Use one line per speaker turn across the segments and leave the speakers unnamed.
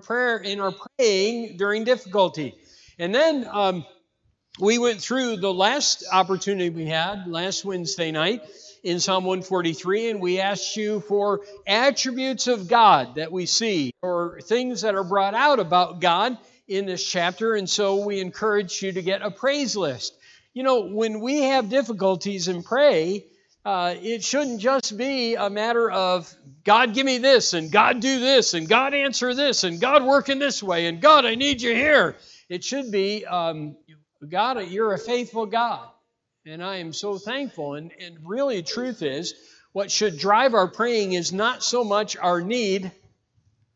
prayer in our praying during difficulty. And then um, we went through the last opportunity we had last Wednesday night in Psalm 143, and we asked you for attributes of God that we see, or things that are brought out about God in this chapter. And so we encourage you to get a praise list. You know, when we have difficulties and pray, uh, it shouldn't just be a matter of God give me this and God do this and God answer this and God work in this way and God I need you here. It should be um, God you're a faithful God and I am so thankful. And, and really, truth is, what should drive our praying is not so much our need.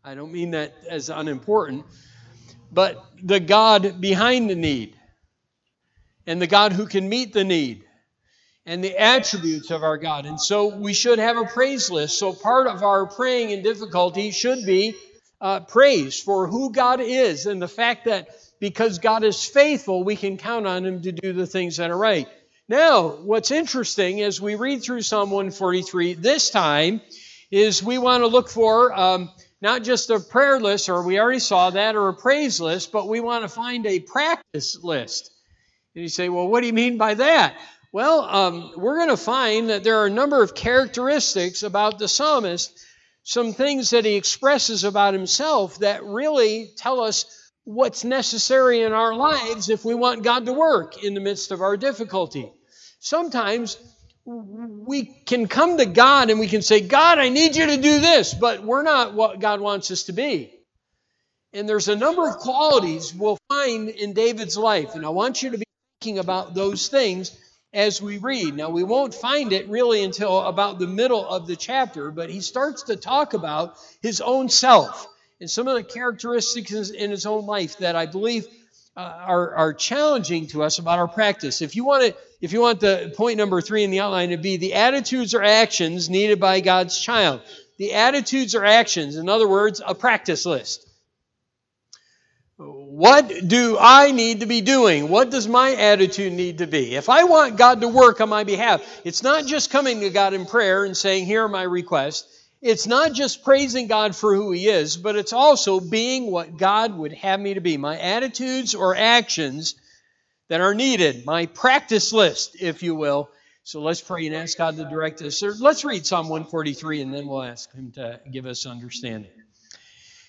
I don't mean that as unimportant, but the God behind the need and the God who can meet the need and the attributes of our God. And so we should have a praise list. So part of our praying in difficulty should be uh, praise for who God is and the fact that because God is faithful, we can count on Him to do the things that are right. Now, what's interesting as we read through Psalm 143 this time is we want to look for um, not just a prayer list, or we already saw that, or a praise list, but we want to find a practice list. And you say, well, what do you mean by that? Well, um, we're going to find that there are a number of characteristics about the psalmist, some things that he expresses about himself that really tell us what's necessary in our lives if we want God to work in the midst of our difficulty. Sometimes we can come to God and we can say, God, I need you to do this, but we're not what God wants us to be. And there's a number of qualities we'll find in David's life, and I want you to be thinking about those things as we read. Now, we won't find it really until about the middle of the chapter, but he starts to talk about his own self and some of the characteristics in his own life that I believe uh, are, are challenging to us about our practice. If you want to, if you want the point number three in the outline to be the attitudes or actions needed by God's child. The attitudes or actions, in other words, a practice list. What do I need to be doing? What does my attitude need to be? If I want God to work on my behalf, it's not just coming to God in prayer and saying, Here are my requests it's not just praising God for who He is, but it's also being what God would have me to be. My attitudes or actions that are needed, my practice list, if you will. So let's pray and ask God to direct us. Let's read Psalm 143 and then we'll ask Him to give us understanding.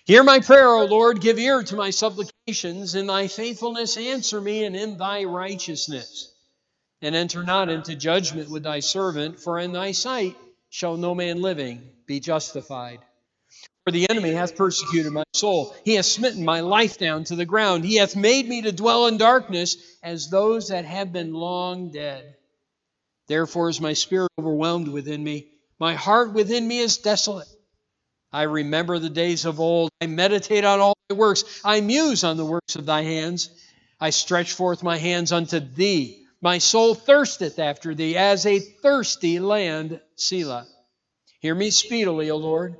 Hear my prayer, O Lord. Give ear to my supplications. In thy faithfulness, answer me, and in thy righteousness. And enter not into judgment with thy servant, for in thy sight shall no man living be justified. For the enemy hath persecuted my soul. He hath smitten my life down to the ground. He hath made me to dwell in darkness as those that have been long dead. Therefore is my spirit overwhelmed within me. My heart within me is desolate. I remember the days of old. I meditate on all thy works. I muse on the works of thy hands. I stretch forth my hands unto thee. My soul thirsteth after thee as a thirsty land, Selah. Hear me speedily, O Lord.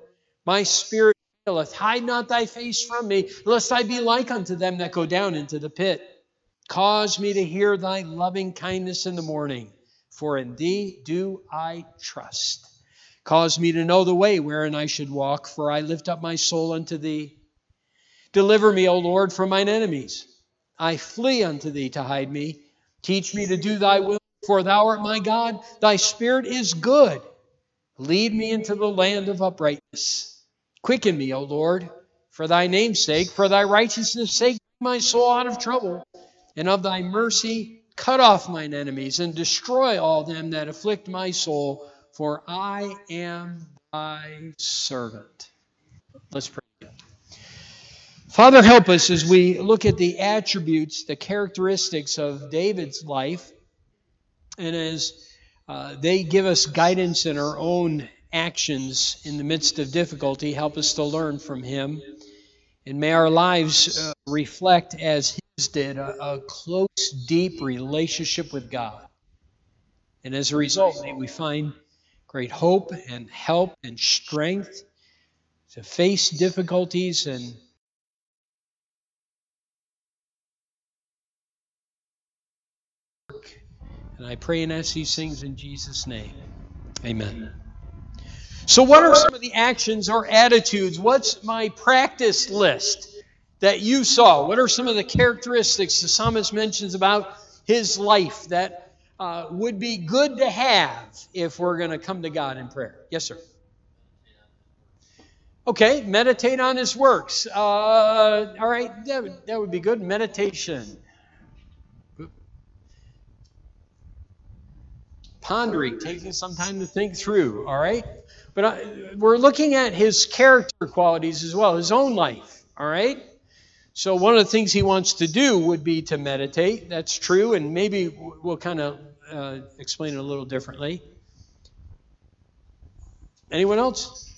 My spirit faileth. Hide not thy face from me, lest I be like unto them that go down into the pit. Cause me to hear thy loving kindness in the morning, for in thee do I trust. Cause me to know the way wherein I should walk, for I lift up my soul unto thee. Deliver me, O Lord, from mine enemies. I flee unto thee to hide me. Teach me to do thy will, for thou art my God. Thy spirit is good. Lead me into the land of uprightness. Quicken me, O Lord, for thy name's sake, for thy righteousness' sake, my soul out of trouble. And of thy mercy, cut off mine enemies and destroy all them that afflict my soul, for I am thy servant. Let's pray. Father, help us as we look at the attributes, the characteristics of David's life, and as uh, they give us guidance in our own actions in the midst of difficulty, help us to learn from him. And may our lives uh, reflect, as his did, a, a close, deep relationship with God. And as a result, may we find great hope and help and strength to face difficulties and. And I pray and ask these things in Jesus' name. Amen. So, what are some of the actions or attitudes? What's my practice list that you saw? What are some of the characteristics the psalmist mentions about his life that uh, would be good to have if we're going to come to God in prayer? Yes, sir. Okay, meditate on his works. Uh, all right, that would, that would be good. Meditation. Pondering, taking some time to think through, all right? But I, we're looking at his character qualities as well, his own life, all right? So one of the things he wants to do would be to meditate. That's true, and maybe we'll kind of uh, explain it a little differently. Anyone else?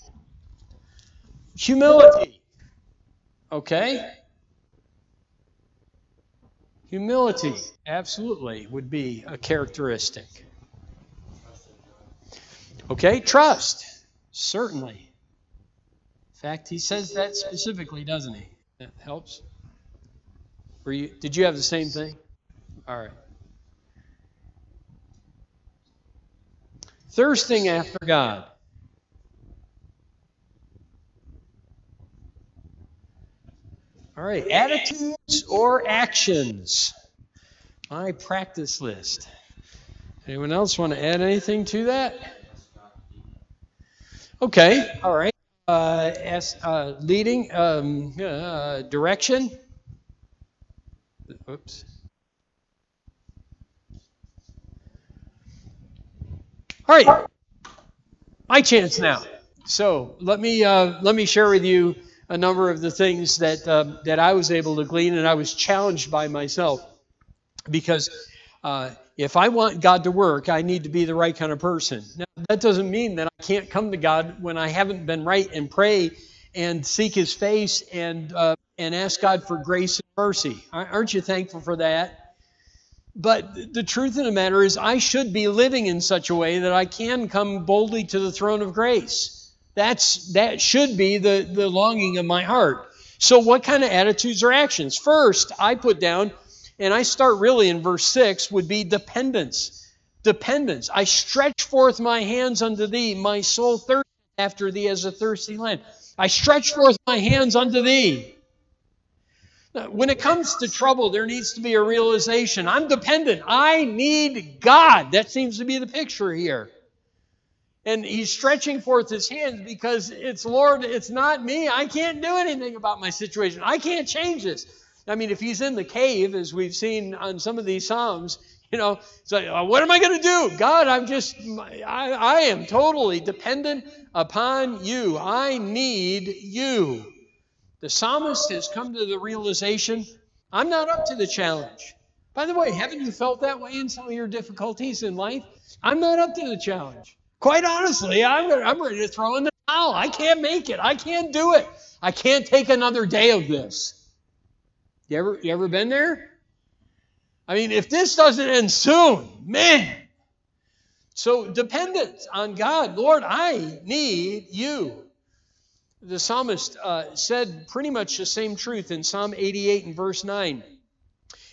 Humility. Okay? Humility, absolutely, would be a characteristic. Okay, trust, certainly. In fact, he says that specifically, doesn't he? That helps. Were you, did you have the same thing? All right. Thirsting after God. All right, attitudes or actions? My practice list. Anyone else want to add anything to that? Okay, all right. Uh, as, uh, leading, um, uh, direction. Oops. All right, my chance now. So let me uh, let me share with you a number of the things that uh, that I was able to glean, and I was challenged by myself because uh, if I want God to work, I need to be the right kind of person. Now, that doesn't mean that I can't come to God when I haven't been right and pray and seek His face and uh, and ask God for grace and mercy. Aren't you thankful for that? But the truth of the matter is, I should be living in such a way that I can come boldly to the throne of grace. That's that should be the, the longing of my heart. So what kind of attitudes or actions? First, I put down, and I start really in verse 6, would be dependence. Dependence. I stretch forth my hands unto thee, my soul thirsts after thee as a thirsty land. I stretch forth my hands unto thee. Now, when it comes to trouble, there needs to be a realization. I'm dependent. I need God. That seems to be the picture here and he's stretching forth his hands because it's Lord, it's not me. I can't do anything about my situation. I can't change this. I mean, if he's in the cave, as we've seen on some of these Psalms, you know, it's like, uh, what am I going to do? God, I'm just, I, I am totally dependent upon you. I need you. The psalmist has come to the realization I'm not up to the challenge. By the way, haven't you felt that way in some of your difficulties in life? I'm not up to the challenge. Quite honestly, I'm, I'm ready to throw in the towel. I can't make it. I can't do it. I can't take another day of this. You ever, you ever been there? I mean, if this doesn't end soon, man. So dependence on God. Lord, I need you. The psalmist uh, said pretty much the same truth in Psalm 88 and verse 9.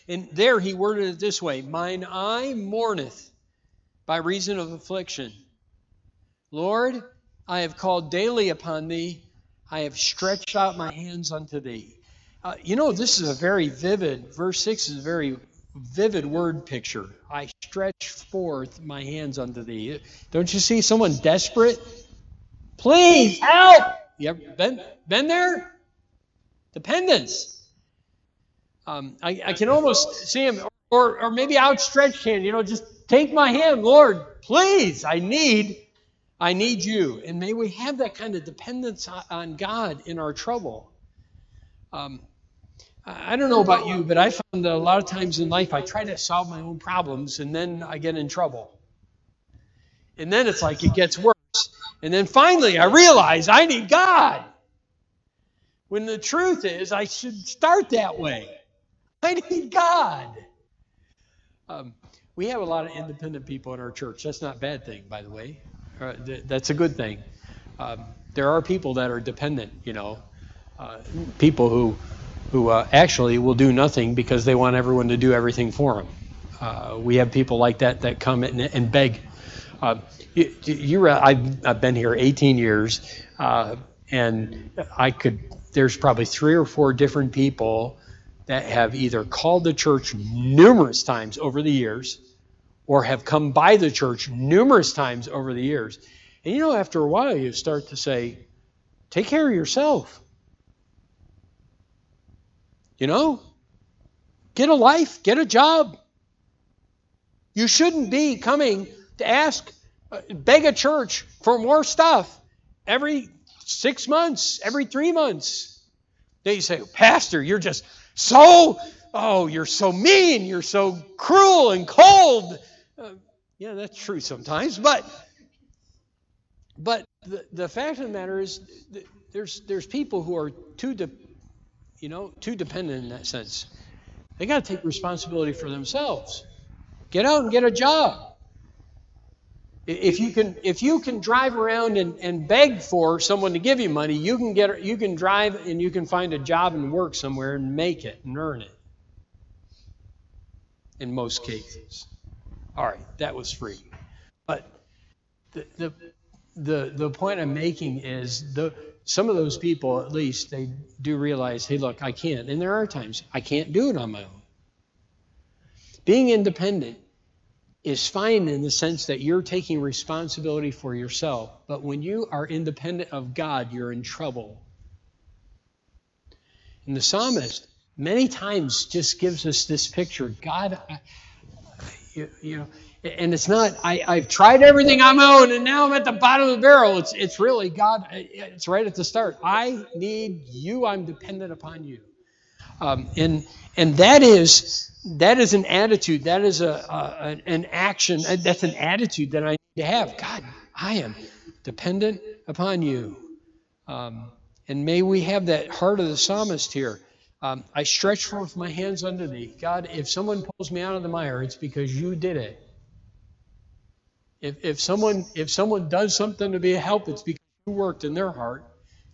And there he worded it this way Mine eye mourneth by reason of affliction. Lord, I have called daily upon thee. I have stretched out my hands unto thee. Uh, you know, this is a very vivid, verse 6 is very vivid word picture. I stretch forth my hands unto thee. Don't you see someone desperate? Please help! You ever been, been there? Dependence. Um, I, I, can almost see him, or, or maybe outstretched hand, you know, just take my hand, Lord, please, I need I need you. And may we have that kind of dependence on God in our trouble. Um, I don't know about you, but I found that a lot of times in life I try to solve my own problems and then I get in trouble. And then it's like it gets worse. And then finally I realize I need God. When the truth is, I should start that way. I need God. Um, we have a lot of independent people in our church. That's not a bad thing, by the way. Uh, that's a good thing. Um, there are people that are dependent, you know, uh, people who who uh, actually will do nothing because they want everyone to do everything for them. Uh, we have people like that that come in and beg Uh, you, you, I've, I've been here 18 years, uh, and I could. There's probably three or four different people that have either called the church numerous times over the years, or have come by the church numerous times over the years. And you know, after a while, you start to say, "Take care of yourself." You know, get a life, get a job. You shouldn't be coming to ask, uh, beg a church for more stuff every six months, every three months. They say, Pastor, you're just so, oh, you're so mean, you're so cruel and cold. Uh, yeah, that's true sometimes, but but the, the fact of the matter is there's there's people who are too de, you know too dependent in that sense. They got to take responsibility for themselves. Get out and get a job. If you can, if you can drive around and, and beg for someone to give you money, you can get, you can drive and you can find a job and work somewhere and make it and earn it. In most cases. All right, that was free. But the, the, the, the point I'm making is the, some of those people, at least, they do realize, hey, look, I can't. And there are times I can't do it on my own. Being independent is fine in the sense that you're taking responsibility for yourself. But when you are independent of God, you're in trouble. And the psalmist many times just gives us this picture God, you, you know, and it's not, I, I've tried everything my own and now I'm at the bottom of the barrel. It's, it's really, God, it's right at the start. I need you, I'm dependent upon you. Um, and, and that is that is an attitude. That is a, a, an action. That's an attitude that I need to have. God, I am dependent upon you. Um, and may we have that heart of the psalmist here. Um, I stretch forth my hands unto thee. God, if someone pulls me out of the mire, it's because you did it. If, if someone if someone does something to be a help, it's because you worked in their heart.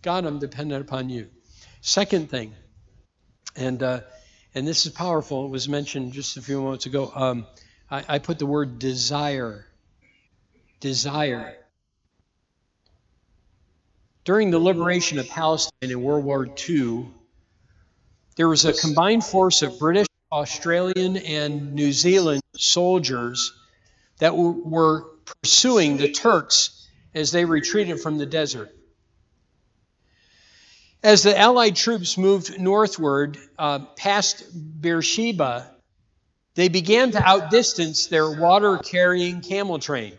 God, I'm dependent upon you. Second thing, and uh, and this is powerful. It was mentioned just a few moments ago. Um, I, I put the word desire. Desire. During the liberation of Palestine in World War II, there was a combined force of British, Australian, and New Zealand soldiers that were pursuing the Turks as they retreated from the desert. As the Allied troops moved northward uh, past Beersheba, they began to outdistance their water carrying camel train.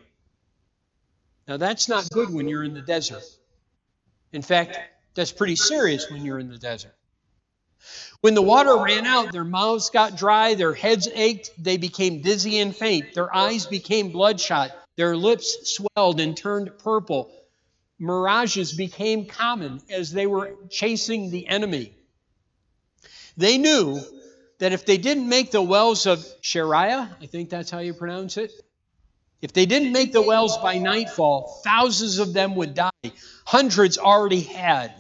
Now, that's not good when you're in the desert. In fact, that's pretty serious when you're in the desert. When the water ran out, their mouths got dry, their heads ached, they became dizzy and faint, their eyes became bloodshot, their lips swelled and turned purple mirages became common as they were chasing the enemy. They knew that if they didn't make the wells of Shariah, I think that's how you pronounce it, if they didn't make the wells by nightfall, thousands of them would die. Hundreds already had.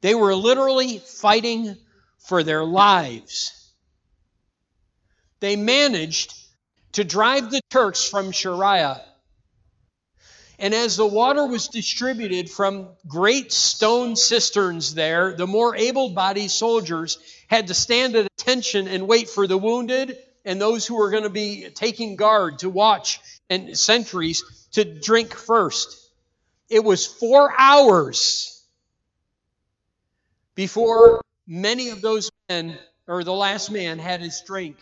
They were literally fighting for their lives. They managed to drive the Turks from Shariah and as the water was distributed from great stone cisterns there, the more able bodied soldiers had to stand at attention and wait for the wounded and those who were going to be taking guard to watch and sentries to drink first. It was four hours before many of those men, or the last man, had his drink.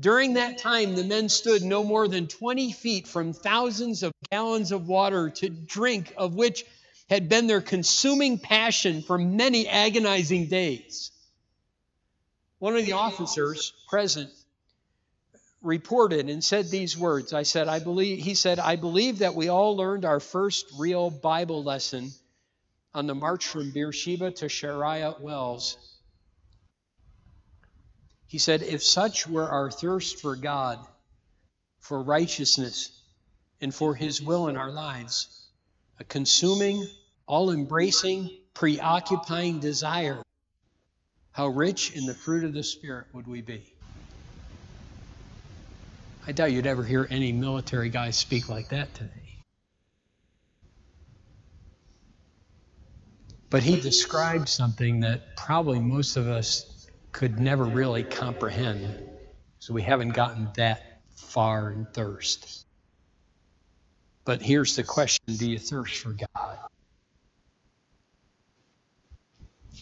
During that time, the men stood no more than 20 feet from thousands of gallons of water to drink, of which had been their consuming passion for many agonizing days. One of the officers present reported and said these words. I said, I believe, he said, I believe that we all learned our first real Bible lesson on the march from Beersheba to Shariah Wells he said, If such were our thirst for God, for righteousness, and for His will in our lives, a consuming, all embracing, preoccupying desire, how rich in the fruit of the Spirit would we be? I doubt you'd ever hear any military guy speak like that today. But he described something that probably most of us could never really comprehend. So we haven't gotten that far in thirst. But here's the question Do you thirst for God?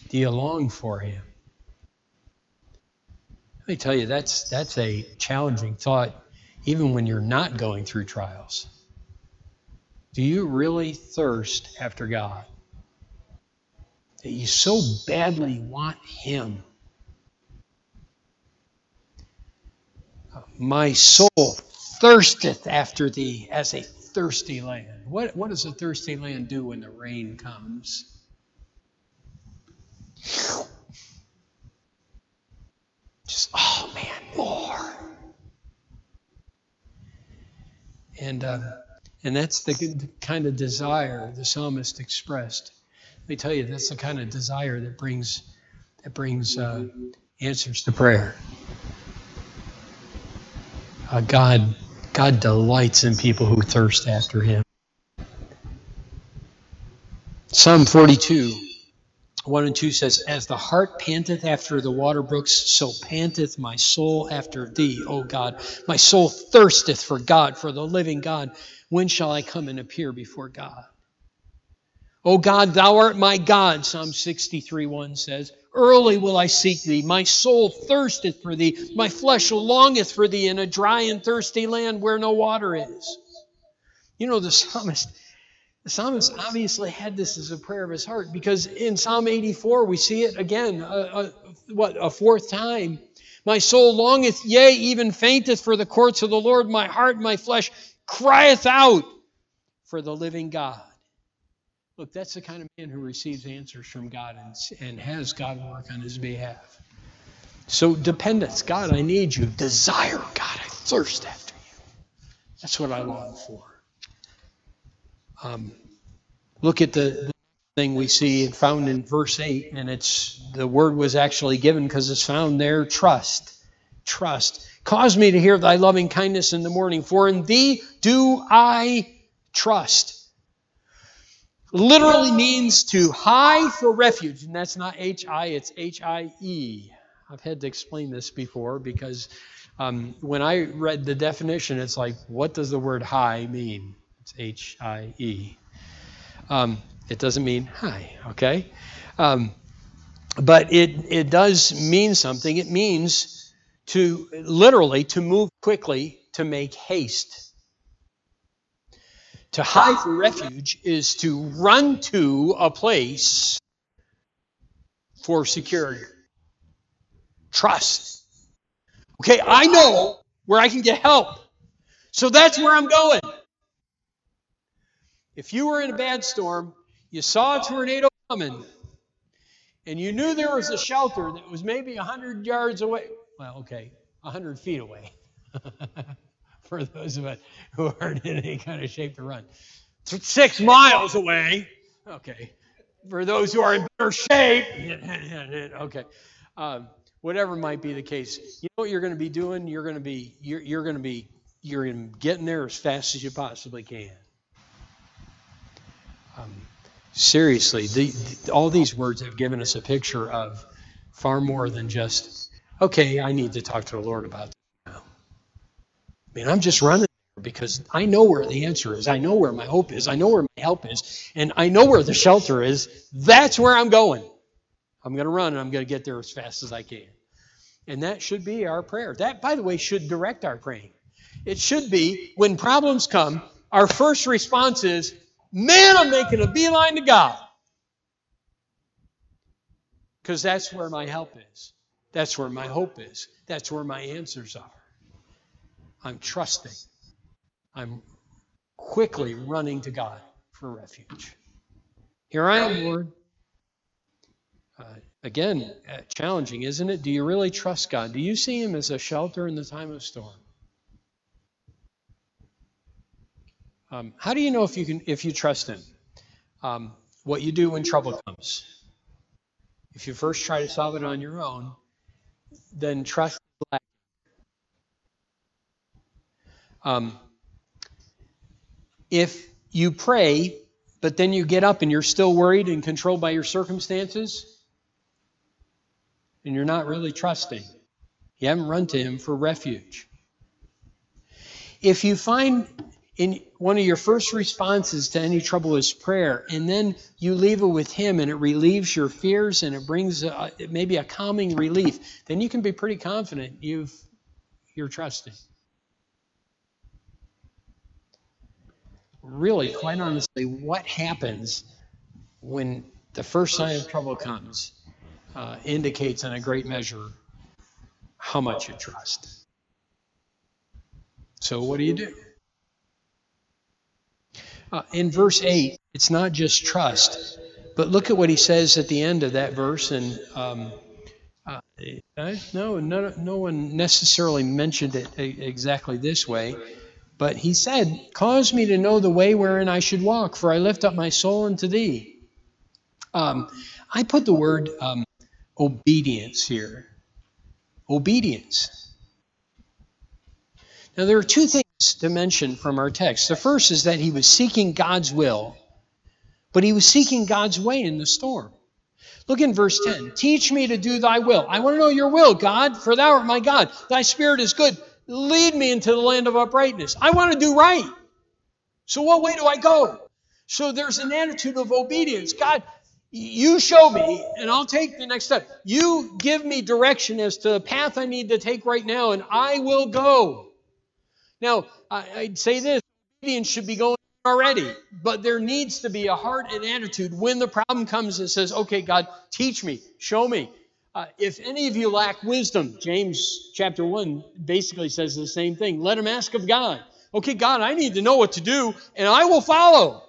Do you long for Him? Let me tell you, that's, that's a challenging thought, even when you're not going through trials. Do you really thirst after God? That you so badly want Him? My soul thirsteth after thee as a thirsty land. What, what does a thirsty land do when the rain comes? Just, oh man, more. And, uh, and that's the kind of desire the psalmist expressed. Let me tell you, that's the kind of desire that brings, that brings uh, answers to prayer. Uh, God, God delights in people who thirst after Him. Psalm 42, 1 and 2 says, As the hart panteth after the water brooks, so panteth my soul after thee, O God. My soul thirsteth for God, for the living God. When shall I come and appear before God? O God, thou art my God, Psalm 63 1 says. Early will I seek thee. My soul thirsteth for thee. My flesh longeth for thee in a dry and thirsty land where no water is. You know, the psalmist, the psalmist obviously had this as a prayer of his heart because in Psalm 84 we see it again, a, a, what, a fourth time. My soul longeth, yea, even fainteth for the courts of the Lord. My heart, my flesh crieth out for the living God. Look, that's the kind of man who receives answers from God and, and has God work on his behalf. So, dependence God, I need you. Desire God, I thirst after you. That's what I long for. Um, look at the, the thing we see and found in verse 8, and it's the word was actually given because it's found there trust. Trust. Cause me to hear thy loving kindness in the morning, for in thee do I trust literally means to hie for refuge, and that's not H I, it's H I E. I've had to explain this before because um, when I read the definition, it's like, what does the word high mean? It's H I E. Um, it doesn't mean high, okay? Um, but it, it does mean something. It means to literally to move quickly, to make haste. To hide for refuge is to run to a place for security. Trust. Okay, I know where I can get help. So that's where I'm going. If you were in a bad storm, you saw a tornado coming, and you knew there was a shelter that was maybe 100 yards away. Well, okay, 100 feet away. for those of us who aren't in any kind of shape to run. Six miles away. Okay. For those who are in better shape. okay. Um, whatever might be the case, you know what you're going to be doing? You're going to be you're, you're going to be you're getting there as fast as you possibly can. Um, seriously, the, the, all these words have given us a picture of far more than just, okay, I need to talk to the Lord about mean, I'm just running because I know where the answer is. I know where my hope is. I know where my help is. And I know where the shelter is. That's where I'm going. I'm going to run and I'm going to get there as fast as I can. And that should be our prayer. That, by the way, should direct our praying. It should be when problems come, our first response is, Man, I'm making a beeline to God. Because that's where my help is. That's where my hope is. That's where my answers are. I'm trusting. I'm quickly running to God for refuge. Here I am, Lord. Uh, again, uh, challenging, isn't it? Do you really trust God? Do you see Him as a shelter in the time of storm? Um, how do you know if you can if you trust Him? Um, what you do when trouble comes. If you first try to solve it on your own, then trust Um, if you pray, but then you get up and you're still worried and controlled by your circumstances, and you're not really trusting, you haven't run to Him for refuge. If you find in one of your first responses to any trouble is prayer, and then you leave it with Him and it relieves your fears and it brings a, maybe a calming relief, then you can be pretty confident you've, you're trusting. Really, quite honestly, what happens when the first sign of trouble comes uh, indicates in a great measure how much you trust. So, what do you do? Uh, in verse 8, it's not just trust, but look at what he says at the end of that verse. And um, uh, no, no, no one necessarily mentioned it exactly this way, but he said, Cause me to know the way wherein I should walk, for I lift up my soul unto thee. Um, I put the word um, obedience here. Obedience. Now, there are two things to mention from our text. The first is that he was seeking God's will, but he was seeking God's way in the storm. Look in verse 10. Teach me to do thy will. I want to know your will, God, for thou art my God. Thy spirit is good. Lead me into the land of uprightness. I want to do right. So, what way do I go? So, there's an attitude of obedience. God, you show me, and I'll take the next step. You give me direction as to the path I need to take right now, and I will go. Now, I'd say this obedience should be going already, but there needs to be a heart and attitude when the problem comes and says, okay, God, teach me, show me. Uh, if any of you lack wisdom, James chapter 1 basically says the same thing. Let him ask of God. Okay, God, I need to know what to do, and I will follow.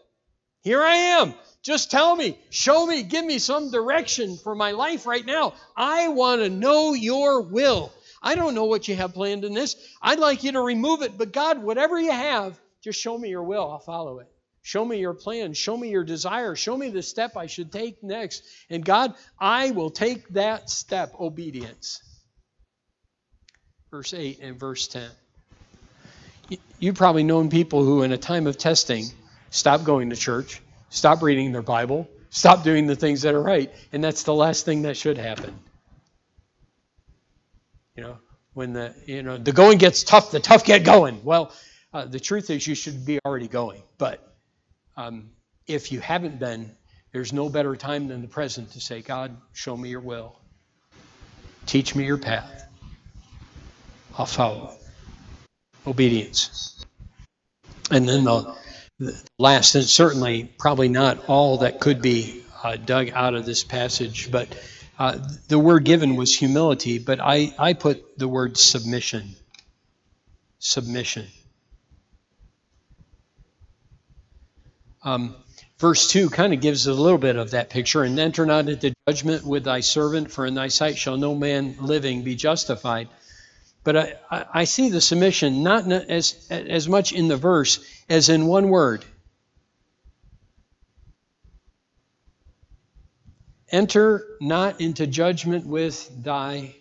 Here I am. Just tell me, show me, give me some direction for my life right now. I want to know your will. I don't know what you have planned in this. I'd like you to remove it, but God, whatever you have, just show me your will. I'll follow it. Show me your plan. Show me your desire. Show me the step I should take next. And God, I will take that step, obedience. Verse 8 and verse 10. You've probably known people who, in a time of testing, stop going to church, stop reading their Bible, stop doing the things that are right, and that's the last thing that should happen. You know, when the you know the going gets tough, the tough get going. Well, uh, the truth is you should be already going. But um, if you haven't been, there's no better time than the present to say, God, show me your will. Teach me your path. I'll follow. Obedience. And then the, the last, and certainly probably not all that could be uh, dug out of this passage, but uh, the word given was humility, but I, I put the word submission. Submission. Um, verse 2 kind of gives a little bit of that picture. And enter not into judgment with thy servant, for in thy sight shall no man living be justified. But I, I, I see the submission not as, as much in the verse as in one word Enter not into judgment with thy.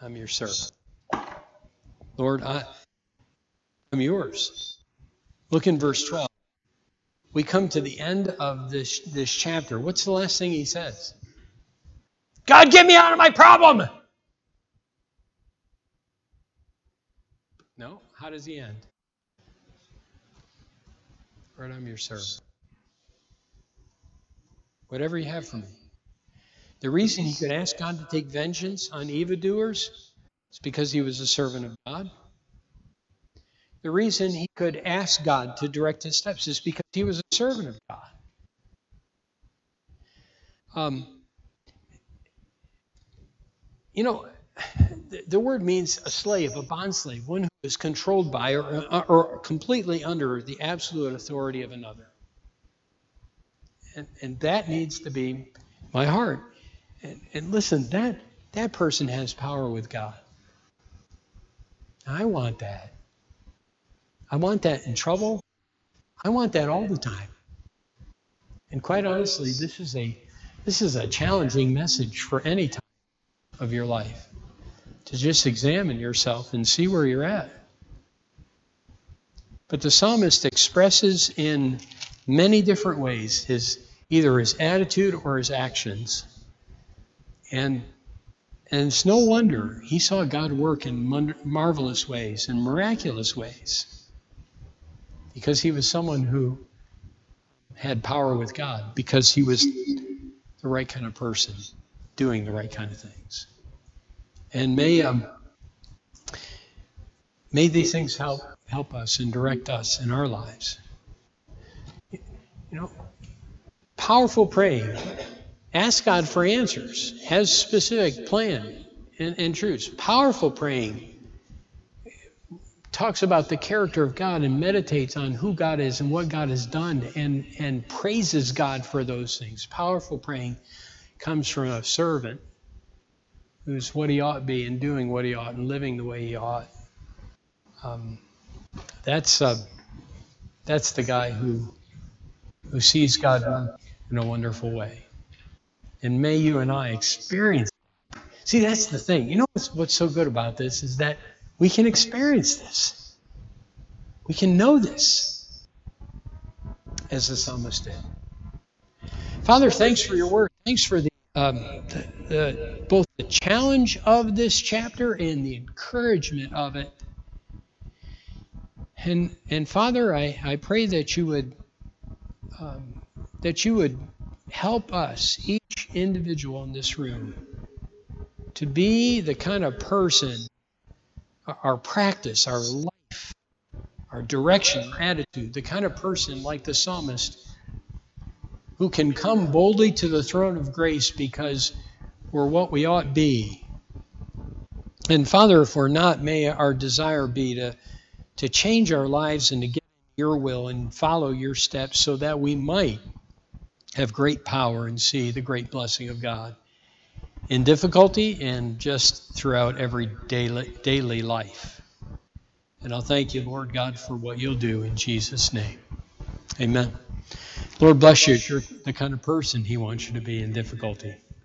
I'm your servant. Lord, I, I'm yours. Look in verse 12. We come to the end of this, this chapter. What's the last thing he says? God, get me out of my problem! No? How does he end? Lord, I'm your servant whatever you have for me. The reason he could ask God to take vengeance on evildoers is because he was a servant of God. The reason he could ask God to direct his steps is because he was a servant of God. Um, you know, the, the, word means a slave, a bond slave, one who is controlled by or, or completely under the absolute authority of another. And, and that needs to be my heart. And, and listen, that, that person has power with God. I want that. I want that in trouble. I want that all the time. And quite honestly, this is a this is a challenging message for any time of your life. to just examine yourself and see where you're at. But the psalmist expresses in many different ways his either his attitude or his actions. And and it's no wonder he saw God work in marvelous ways and miraculous ways. Because he was someone who had power with God, because he was the right kind of person doing the right kind of things. And may um, may these things help help us and direct us in our lives. You know, powerful praying. Ask God for answers. Has specific plan and, and truths. Powerful praying talks about the character of God and meditates on who God is and what God has done and, and praises God for those things. Powerful praying comes from a servant who's what he ought to be and doing what he ought and living the way he ought. Um, that's uh, that's the guy who who sees God in a wonderful way. And may you and I experience. See, that's the thing. You know what's, what's so good about this is that we can experience this. We can know this as the psalmist did. Father, thanks for your word. Thanks for the, um, the, the, both the challenge of this chapter and the encouragement of it. And and Father, I, I pray that you would um, that you would help us, each individual in this room, to be the kind of person, our practice, our life, our direction, our attitude, the kind of person like the psalmist who can come boldly to the throne of grace because we're what we ought be. And Father, if we're not, may our desire be to to change our lives and to get your will and follow your steps so that we might have great power and see the great blessing of God in difficulty and just throughout every daily, daily life. And I'll thank you, Lord God, for what you'll do in Jesus' name. Amen. Lord bless you. You're the kind of person He wants you to be in difficulty.